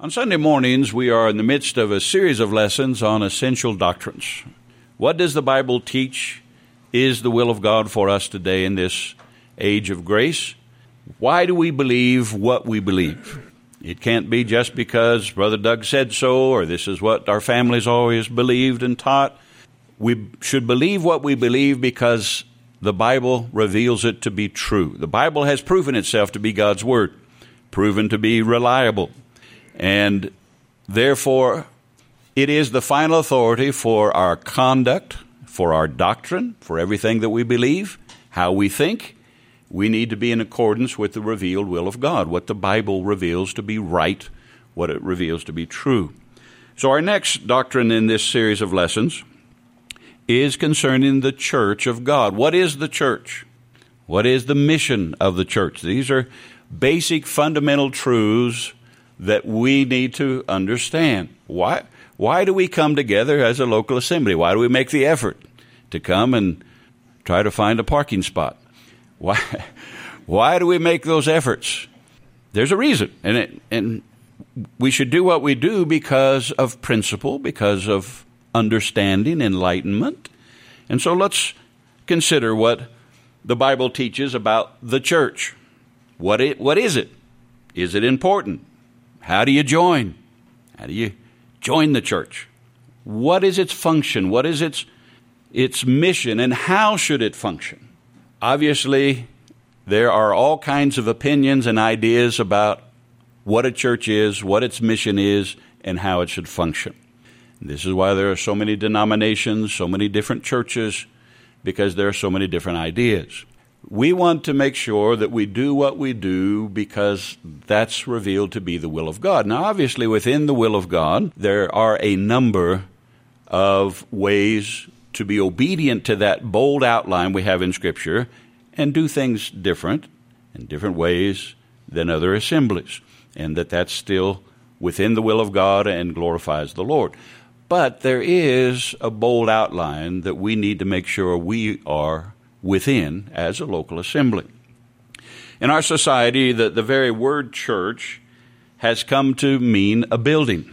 On Sunday mornings, we are in the midst of a series of lessons on essential doctrines. What does the Bible teach is the will of God for us today in this age of grace? Why do we believe what we believe? It can't be just because Brother Doug said so or this is what our families always believed and taught. We should believe what we believe because the Bible reveals it to be true. The Bible has proven itself to be God's Word, proven to be reliable and therefore, it is the final authority for our conduct, for our doctrine, for everything that we believe, how we think. We need to be in accordance with the revealed will of God, what the Bible reveals to be right, what it reveals to be true. So, our next doctrine in this series of lessons is concerning the church of God. What is the church? What is the mission of the church? These are basic fundamental truths that we need to understand. Why, why do we come together as a local assembly? Why do we make the effort to come and try to find a parking spot? Why, why do we make those efforts? There's a reason. And, it, and we should do what we do because of principle, because of understanding, enlightenment. And so let's consider what the Bible teaches about the church. What, it, what is it? Is it important? How do you join? How do you join the church? What is its function? What is its its mission and how should it function? Obviously, there are all kinds of opinions and ideas about what a church is, what its mission is, and how it should function. This is why there are so many denominations, so many different churches, because there are so many different ideas we want to make sure that we do what we do because that's revealed to be the will of God. Now, obviously, within the will of God, there are a number of ways to be obedient to that bold outline we have in Scripture and do things different in different ways than other assemblies, and that that's still within the will of God and glorifies the Lord. But there is a bold outline that we need to make sure we are within as a local assembly. In our society, the, the very word church has come to mean a building.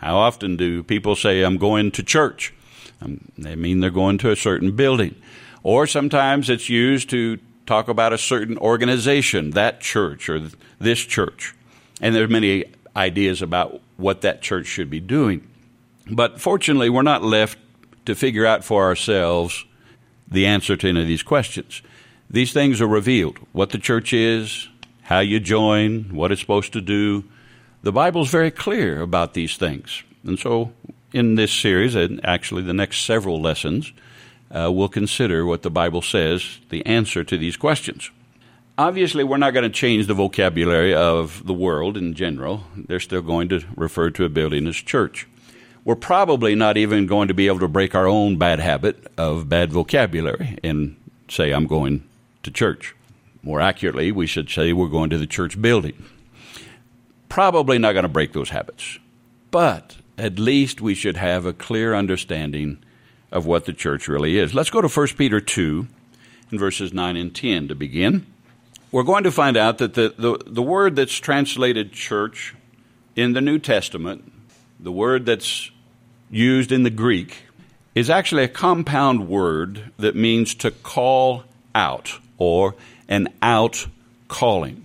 How often do people say, I'm going to church? Um, they mean they're going to a certain building. Or sometimes it's used to talk about a certain organization, that church or this church. And there are many ideas about what that church should be doing. But fortunately, we're not left to figure out for ourselves the answer to any of these questions. These things are revealed what the church is, how you join, what it's supposed to do. The Bible is very clear about these things. And so, in this series, and actually the next several lessons, uh, we'll consider what the Bible says, the answer to these questions. Obviously, we're not going to change the vocabulary of the world in general. They're still going to refer to a building as church we're probably not even going to be able to break our own bad habit of bad vocabulary and say, I'm going to church. More accurately, we should say we're going to the church building. Probably not going to break those habits, but at least we should have a clear understanding of what the church really is. Let's go to 1 Peter 2 in verses 9 and 10 to begin. We're going to find out that the, the, the word that's translated church in the New Testament, the word that's used in the Greek is actually a compound word that means to call out or an out calling.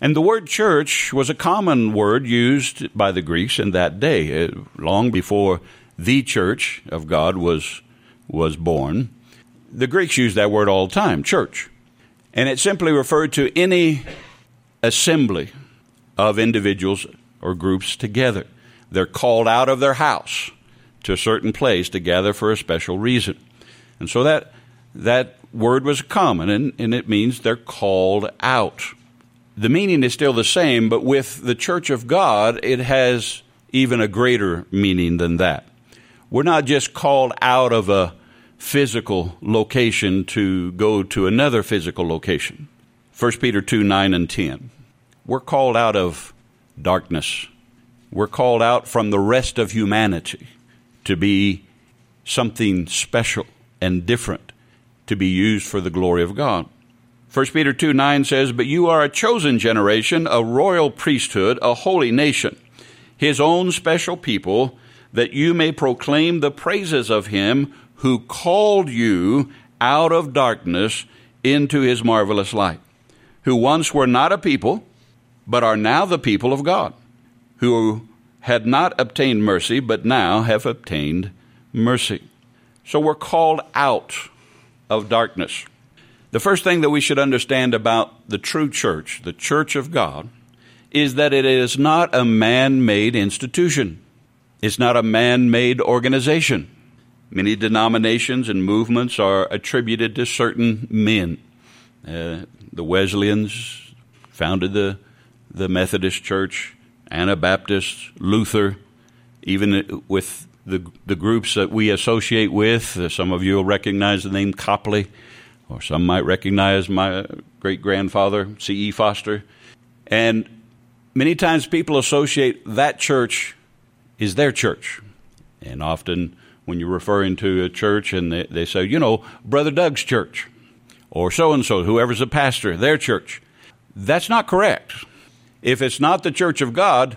And the word church was a common word used by the Greeks in that day, uh, long before the church of God was, was born. The Greeks used that word all the time, church. And it simply referred to any assembly of individuals or groups together. They're called out of their house to a certain place to gather for a special reason. And so that, that word was common, and, and it means they're called out. The meaning is still the same, but with the church of God, it has even a greater meaning than that. We're not just called out of a physical location to go to another physical location. 1 Peter 2 9 and 10. We're called out of darkness. We're called out from the rest of humanity to be something special and different to be used for the glory of God. 1 Peter 2 9 says, But you are a chosen generation, a royal priesthood, a holy nation, his own special people, that you may proclaim the praises of him who called you out of darkness into his marvelous light, who once were not a people, but are now the people of God, who had not obtained mercy, but now have obtained mercy. So we're called out of darkness. The first thing that we should understand about the true church, the church of God, is that it is not a man made institution. It's not a man made organization. Many denominations and movements are attributed to certain men. Uh, the Wesleyans founded the, the Methodist Church, Anabaptists, Luther, even with the, the groups that we associate with. Uh, some of you will recognize the name Copley, or some might recognize my great grandfather, C.E. Foster. And many times people associate that church is their church. And often when you're referring to a church and they, they say, you know, Brother Doug's church or so and so, whoever's a pastor, their church. That's not correct. If it's not the church of God,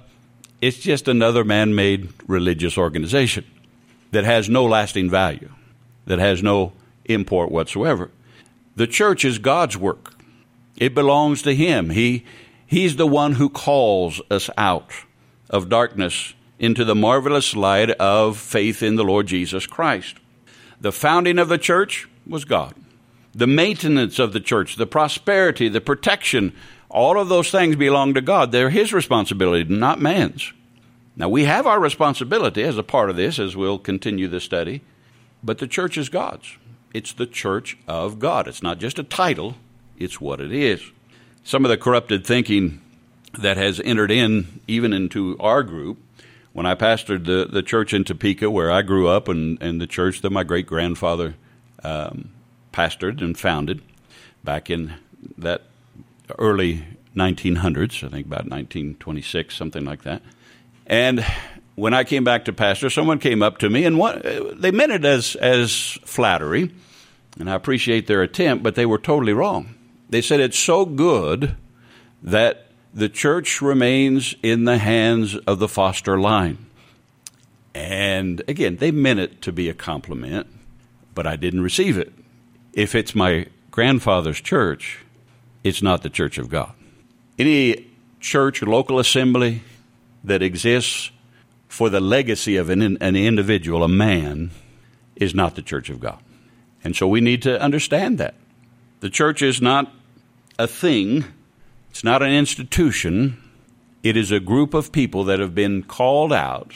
it's just another man made religious organization that has no lasting value, that has no import whatsoever. The church is God's work, it belongs to Him. He, he's the one who calls us out of darkness into the marvelous light of faith in the Lord Jesus Christ. The founding of the church was God. The maintenance of the church, the prosperity, the protection, all of those things belong to God. They're His responsibility, not man's. Now, we have our responsibility as a part of this as we'll continue the study, but the church is God's. It's the church of God. It's not just a title, it's what it is. Some of the corrupted thinking that has entered in, even into our group, when I pastored the, the church in Topeka, where I grew up, and, and the church that my great grandfather um, pastored and founded back in that early 1900s, I think about 1926, something like that. And when I came back to pastor, someone came up to me, and they meant it as, as flattery, and I appreciate their attempt, but they were totally wrong. They said it's so good that the church remains in the hands of the Foster line. And again, they meant it to be a compliment, but I didn't receive it. If it's my grandfather's church, it's not the church of God. Any church or local assembly that exists for the legacy of an, an individual, a man, is not the church of God. And so we need to understand that. The church is not a thing it's not an institution, it is a group of people that have been called out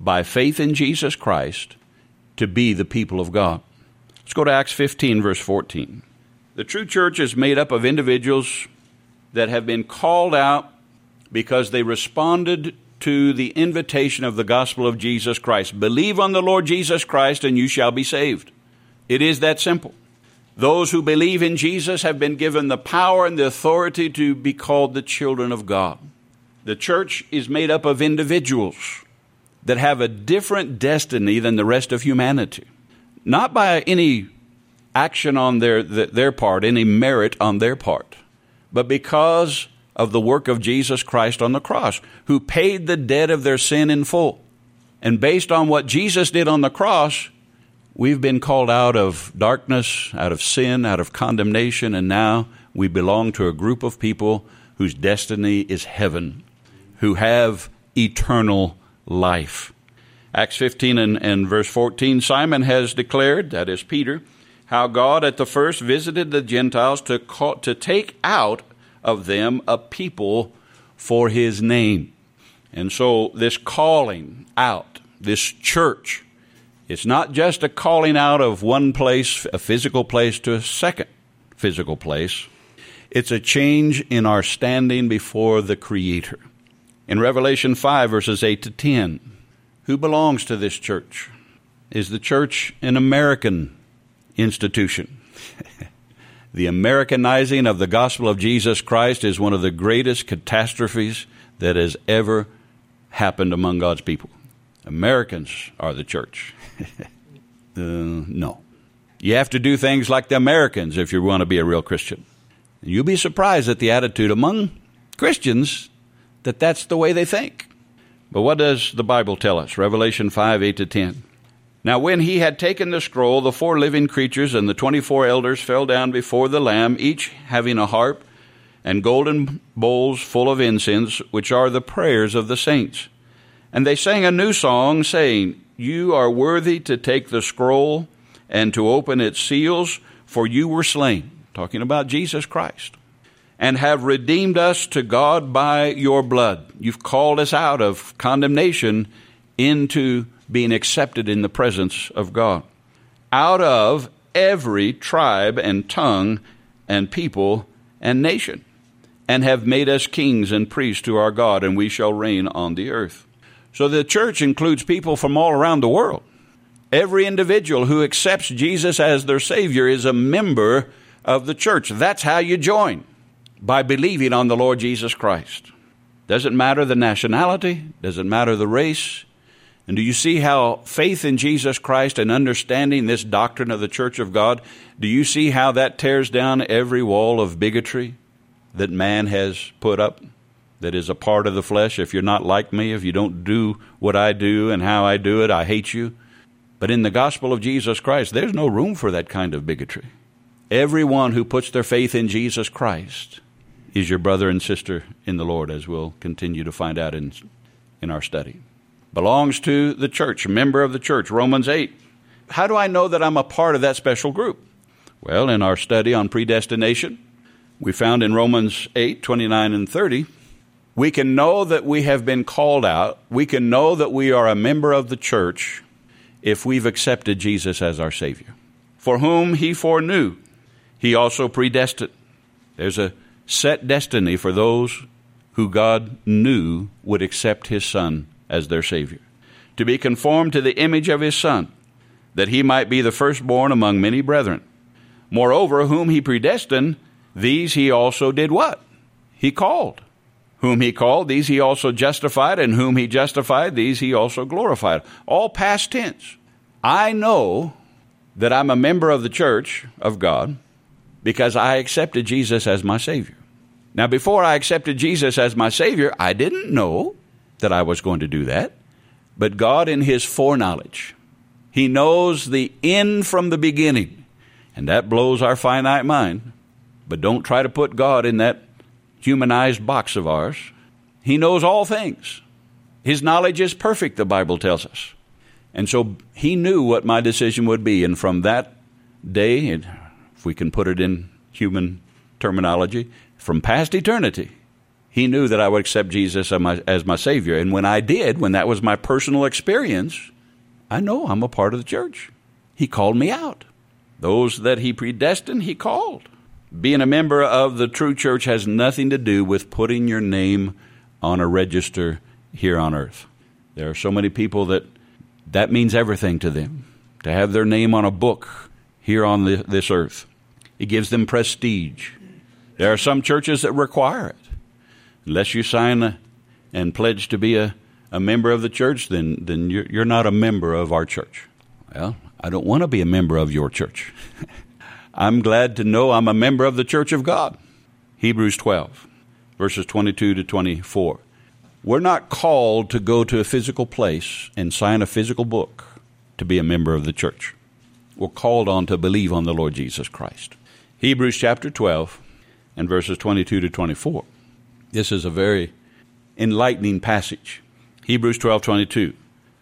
by faith in Jesus Christ to be the people of God. Let's go to Acts 15, verse 14. The true church is made up of individuals that have been called out because they responded to the invitation of the gospel of Jesus Christ. Believe on the Lord Jesus Christ and you shall be saved. It is that simple. Those who believe in Jesus have been given the power and the authority to be called the children of God. The church is made up of individuals that have a different destiny than the rest of humanity. Not by any action on their, their part, any merit on their part, but because of the work of Jesus Christ on the cross, who paid the debt of their sin in full. And based on what Jesus did on the cross, We've been called out of darkness, out of sin, out of condemnation, and now we belong to a group of people whose destiny is heaven, who have eternal life. Acts 15 and, and verse 14 Simon has declared, that is Peter, how God at the first visited the Gentiles to, call, to take out of them a people for his name. And so, this calling out, this church, it's not just a calling out of one place, a physical place, to a second physical place. It's a change in our standing before the Creator. In Revelation 5, verses 8 to 10, who belongs to this church? Is the church an American institution? the Americanizing of the gospel of Jesus Christ is one of the greatest catastrophes that has ever happened among God's people. Americans are the church. uh, no. You have to do things like the Americans if you want to be a real Christian. You'll be surprised at the attitude among Christians that that's the way they think. But what does the Bible tell us? Revelation 5 8 to 10. Now, when he had taken the scroll, the four living creatures and the twenty four elders fell down before the Lamb, each having a harp and golden bowls full of incense, which are the prayers of the saints. And they sang a new song, saying, You are worthy to take the scroll and to open its seals, for you were slain. Talking about Jesus Christ. And have redeemed us to God by your blood. You've called us out of condemnation into being accepted in the presence of God. Out of every tribe and tongue and people and nation. And have made us kings and priests to our God, and we shall reign on the earth. So the church includes people from all around the world. Every individual who accepts Jesus as their Savior is a member of the church. That's how you join, by believing on the Lord Jesus Christ. Doesn't matter the nationality, doesn't matter the race. And do you see how faith in Jesus Christ and understanding this doctrine of the church of God, do you see how that tears down every wall of bigotry that man has put up? that is a part of the flesh. If you're not like me, if you don't do what I do and how I do it, I hate you. But in the gospel of Jesus Christ, there's no room for that kind of bigotry. Everyone who puts their faith in Jesus Christ is your brother and sister in the Lord, as we'll continue to find out in, in our study. Belongs to the church, member of the church, Romans 8. How do I know that I'm a part of that special group? Well, in our study on predestination, we found in Romans 8, 29 and 30, we can know that we have been called out. We can know that we are a member of the church if we've accepted Jesus as our Savior. For whom he foreknew, he also predestined. There's a set destiny for those who God knew would accept his Son as their Savior. To be conformed to the image of his Son, that he might be the firstborn among many brethren. Moreover, whom he predestined, these he also did what? He called. Whom he called, these he also justified, and whom he justified, these he also glorified. All past tense. I know that I'm a member of the church of God because I accepted Jesus as my Savior. Now, before I accepted Jesus as my Savior, I didn't know that I was going to do that. But God, in His foreknowledge, He knows the end from the beginning. And that blows our finite mind. But don't try to put God in that humanized box of ours. He knows all things. His knowledge is perfect, the Bible tells us. And so he knew what my decision would be. And from that day, if we can put it in human terminology, from past eternity, he knew that I would accept Jesus as my, as my Savior. And when I did, when that was my personal experience, I know I'm a part of the church. He called me out. Those that he predestined, he called. Being a member of the true church has nothing to do with putting your name on a register here on earth. There are so many people that that means everything to them to have their name on a book here on the, this earth. It gives them prestige. There are some churches that require it. Unless you sign a, and pledge to be a, a member of the church, then, then you're, you're not a member of our church. Well, I don't want to be a member of your church. I'm glad to know I'm a member of the church of God. Hebrews 12, verses 22 to 24. We're not called to go to a physical place and sign a physical book to be a member of the church. We're called on to believe on the Lord Jesus Christ. Hebrews chapter 12 and verses 22 to 24. This is a very enlightening passage. Hebrews 12:22.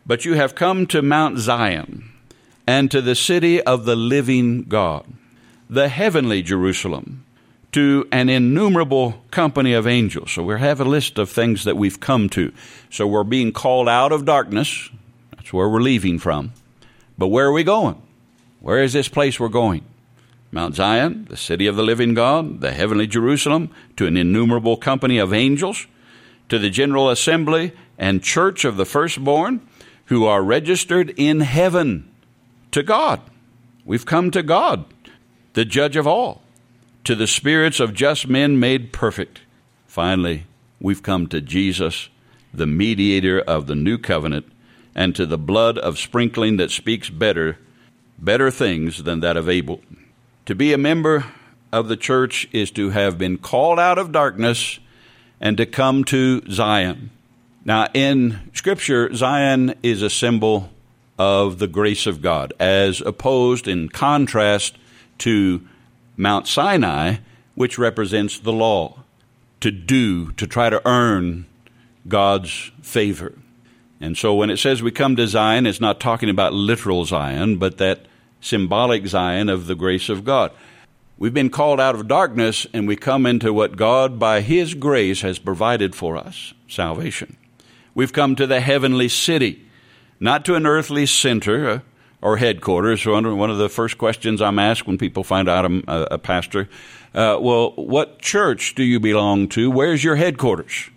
But you have come to Mount Zion and to the city of the living God the heavenly Jerusalem to an innumerable company of angels. So we have a list of things that we've come to. So we're being called out of darkness. That's where we're leaving from. But where are we going? Where is this place we're going? Mount Zion, the city of the living God, the heavenly Jerusalem, to an innumerable company of angels, to the general assembly and church of the firstborn who are registered in heaven, to God. We've come to God the judge of all, to the spirits of just men made perfect. Finally, we've come to Jesus, the mediator of the new covenant, and to the blood of sprinkling that speaks better, better things than that of Abel. To be a member of the church is to have been called out of darkness and to come to Zion. Now, in Scripture, Zion is a symbol of the grace of God, as opposed in contrast to Mount Sinai, which represents the law, to do, to try to earn God's favor. And so when it says we come to Zion, it's not talking about literal Zion, but that symbolic Zion of the grace of God. We've been called out of darkness and we come into what God, by His grace, has provided for us salvation. We've come to the heavenly city, not to an earthly center uh, or headquarters. One of the first questions I'm asked when people find out I'm a, pastor, uh, well, what church do you belong to? Where's your headquarters?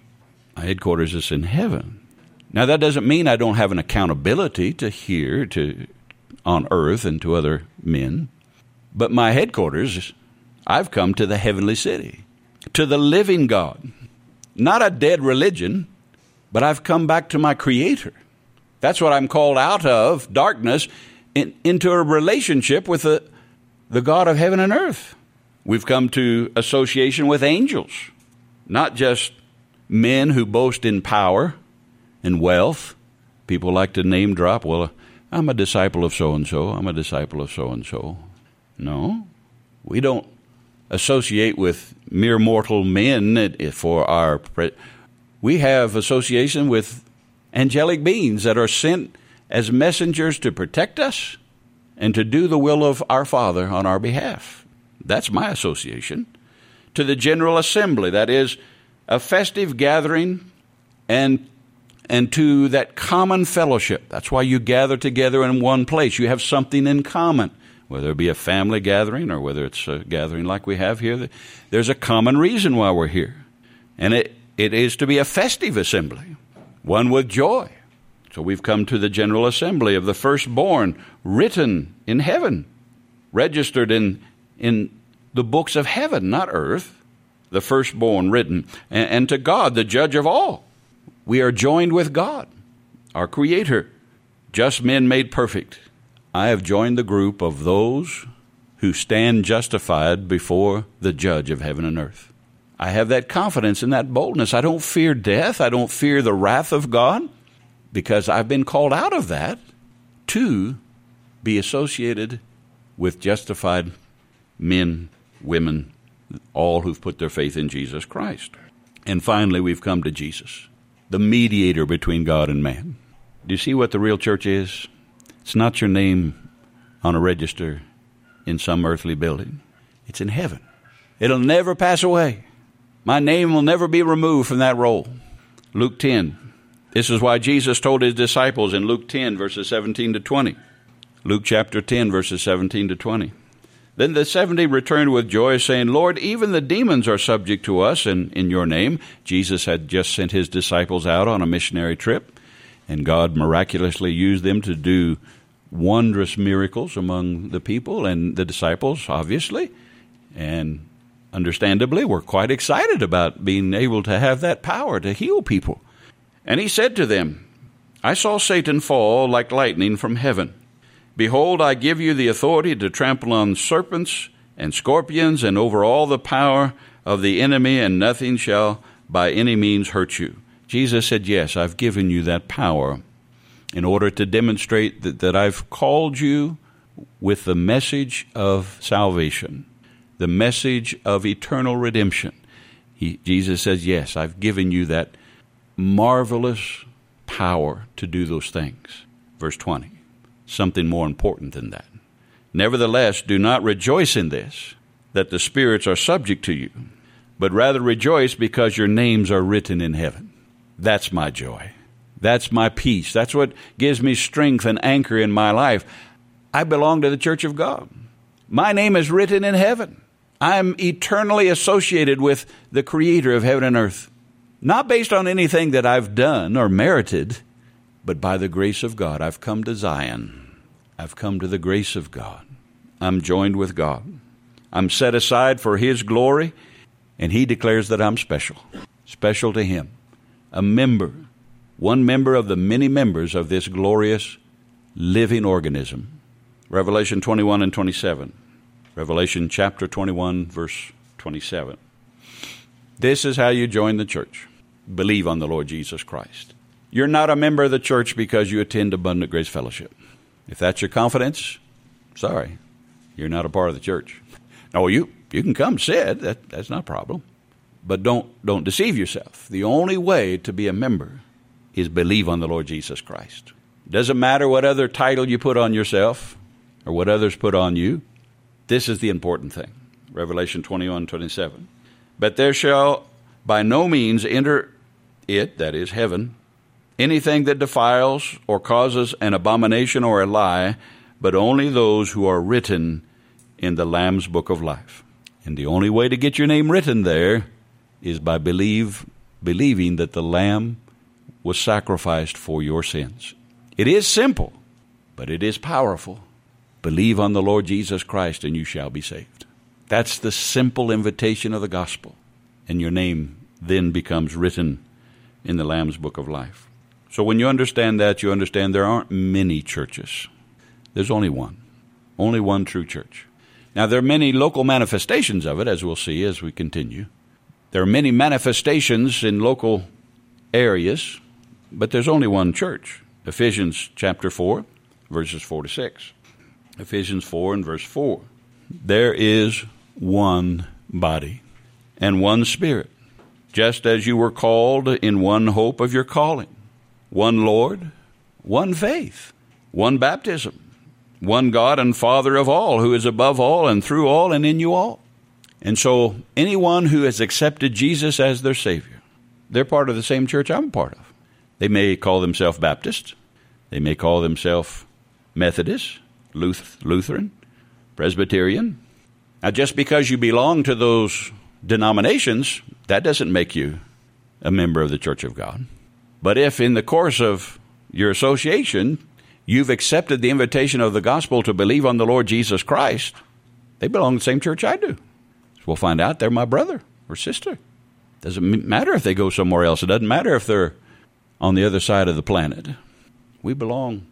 My headquarters is in heaven. Now that doesn't mean I don't have an accountability to here to on earth and to other men. But my headquarters, I've come to the heavenly city, to the living God. Not a dead religion, but I've come back to my Creator. That's what I'm called out of darkness in, into a relationship with the, the God of heaven and earth. We've come to association with angels, not just men who boast in power and wealth. People like to name drop. Well, I'm a disciple of so and so. I'm a disciple of so and so. No, we don't associate with mere mortal men eh, for our. We have association with angelic beings that are sent as messengers to protect us and to do the will of our Father on our behalf. That's my association. To the General Assembly, that is a festive gathering and and to that common fellowship. That's why you gather together in one place. You have something in common whether it be a family gathering or whether it's a gathering like we have here, there's a common reason why we're here. And it, it is to be a festive assembly, one with joy. So we've come to the General Assembly of the firstborn, written in heaven, registered in, in the books of heaven, not earth, the firstborn written, and, and to God, the judge of all. We are joined with God, our Creator, just men made perfect I have joined the group of those who stand justified before the judge of heaven and earth. I have that confidence and that boldness. I don't fear death. I don't fear the wrath of God because I've been called out of that to be associated with justified men, women, all who've put their faith in Jesus Christ. And finally, we've come to Jesus, the mediator between God and man. Do you see what the real church is? It's not your name on a register in some earthly building, it's in heaven. It'll never pass away. My name will never be removed from that roll. Luke 10. This is why Jesus told his disciples in Luke 10, verses 17 to 20. Luke chapter 10, verses 17 to 20. Then the seventy returned with joy, saying, Lord, even the demons are subject to us in, in your name. Jesus had just sent his disciples out on a missionary trip, and God miraculously used them to do wondrous miracles among the people and the disciples, obviously. And understandably, were quite excited about being able to have that power to heal people. And he said to them, I saw Satan fall like lightning from heaven. Behold, I give you the authority to trample on serpents and scorpions and over all the power of the enemy, and nothing shall by any means hurt you. Jesus said, Yes, I've given you that power in order to demonstrate that, that I've called you with the message of salvation, the message of eternal redemption. He, Jesus says, Yes, I've given you that marvelous power to do those things. Verse 20. Something more important than that. Nevertheless, do not rejoice in this, that the spirits are subject to you, but rather rejoice because your names are written in heaven. That's my joy. That's my peace. That's what gives me strength and anchor in my life. I belong to the church of God. My name is written in heaven. I'm eternally associated with the creator of heaven and earth. Not based on anything that I've done or merited, but by the grace of God. I've come to Zion. I've come to the grace of God. I'm joined with God. I'm set aside for His glory, and He declares that I'm special, special to Him, a member one member of the many members of this glorious living organism. Revelation 21 and 27. Revelation chapter 21, verse 27. This is how you join the church believe on the Lord Jesus Christ. You're not a member of the church because you attend Abundant Grace Fellowship. If that's your confidence, sorry, you're not a part of the church. No, you you can come sit. That that's not a problem. But don't don't deceive yourself. The only way to be a member is believe on the Lord Jesus Christ. Doesn't matter what other title you put on yourself or what others put on you. This is the important thing. Revelation 21 27. But there shall by no means enter it, that is, heaven, anything that defiles or causes an abomination or a lie, but only those who are written in the Lamb's book of life. And the only way to get your name written there is by believe believing that the lamb was sacrificed for your sins. It is simple, but it is powerful. Believe on the Lord Jesus Christ and you shall be saved. That's the simple invitation of the gospel. And your name then becomes written in the Lamb's book of life. So when you understand that, you understand there aren't many churches. There's only one. Only one true church. Now, there are many local manifestations of it, as we'll see as we continue. There are many manifestations in local areas, but there's only one church. Ephesians chapter 4, verses 4 to 6. Ephesians 4 and verse 4. There is one body and one spirit, just as you were called in one hope of your calling, one Lord, one faith, one baptism one God and Father of all, who is above all and through all and in you all. And so, anyone who has accepted Jesus as their Savior, they're part of the same church I'm part of. They may call themselves Baptist, they may call themselves Methodist, Lutheran, Presbyterian. Now, just because you belong to those denominations, that doesn't make you a member of the Church of God. But if in the course of your association you've accepted the invitation of the gospel to believe on the Lord Jesus Christ, they belong to the same church I do. So we'll find out they're my brother or sister. Doesn't matter if they go somewhere else. It doesn't matter if they're on the other side of the planet. We belong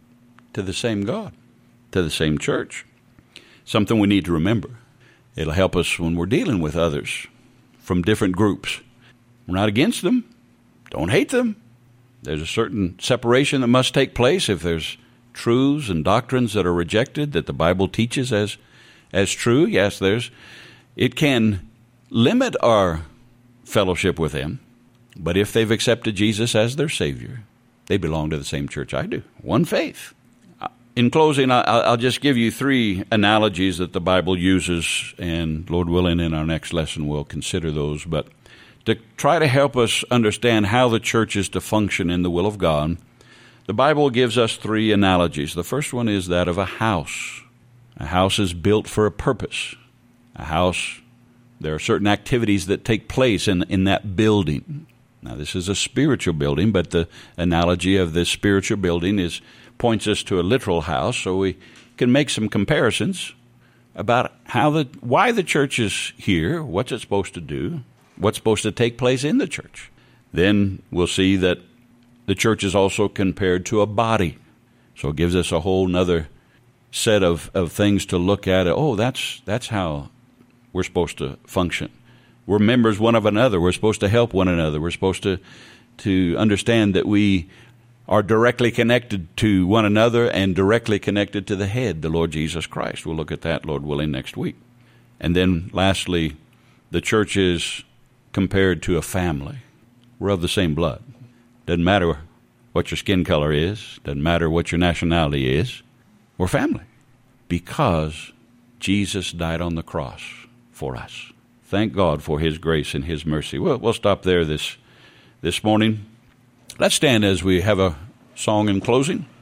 to the same God, to the same church. Something we need to remember. It'll help us when we're dealing with others from different groups. We're not against them. Don't hate them. There's a certain separation that must take place if there's truths and doctrines that are rejected that the Bible teaches as as true. Yes, there's it can limit our fellowship with them, but if they've accepted Jesus as their Savior, they belong to the same church I do. One faith. Uh, in closing, I'll just give you three analogies that the Bible uses, and Lord willing, in our next lesson, we'll consider those. But to try to help us understand how the church is to function in the will of God, the Bible gives us three analogies. The first one is that of a house. A house is built for a purpose. A house, there are certain activities that take place in, in that building. Now, this is a spiritual building, but the analogy of this spiritual building is points us to a literal house, so we can make some comparisons about how the why the church is here, what's it supposed to do, what's supposed to take place in the church. Then we'll see that the church is also compared to a body. So it gives us a whole nother set of, of things to look at. Oh, that's that's how we're supposed to function. We're members one of another. We're supposed to help one another. We're supposed to to understand that we are directly connected to one another and directly connected to the head, the Lord Jesus Christ. We'll look at that, Lord willing, next week. And then lastly, the church is compared to a family. We're of the same blood. Doesn't matter what your skin color is, doesn't matter what your nationality is. We're family because Jesus died on the cross for us. Thank God for His grace and His mercy. We'll, we'll stop there this, this morning. Let's stand as we have a song in closing.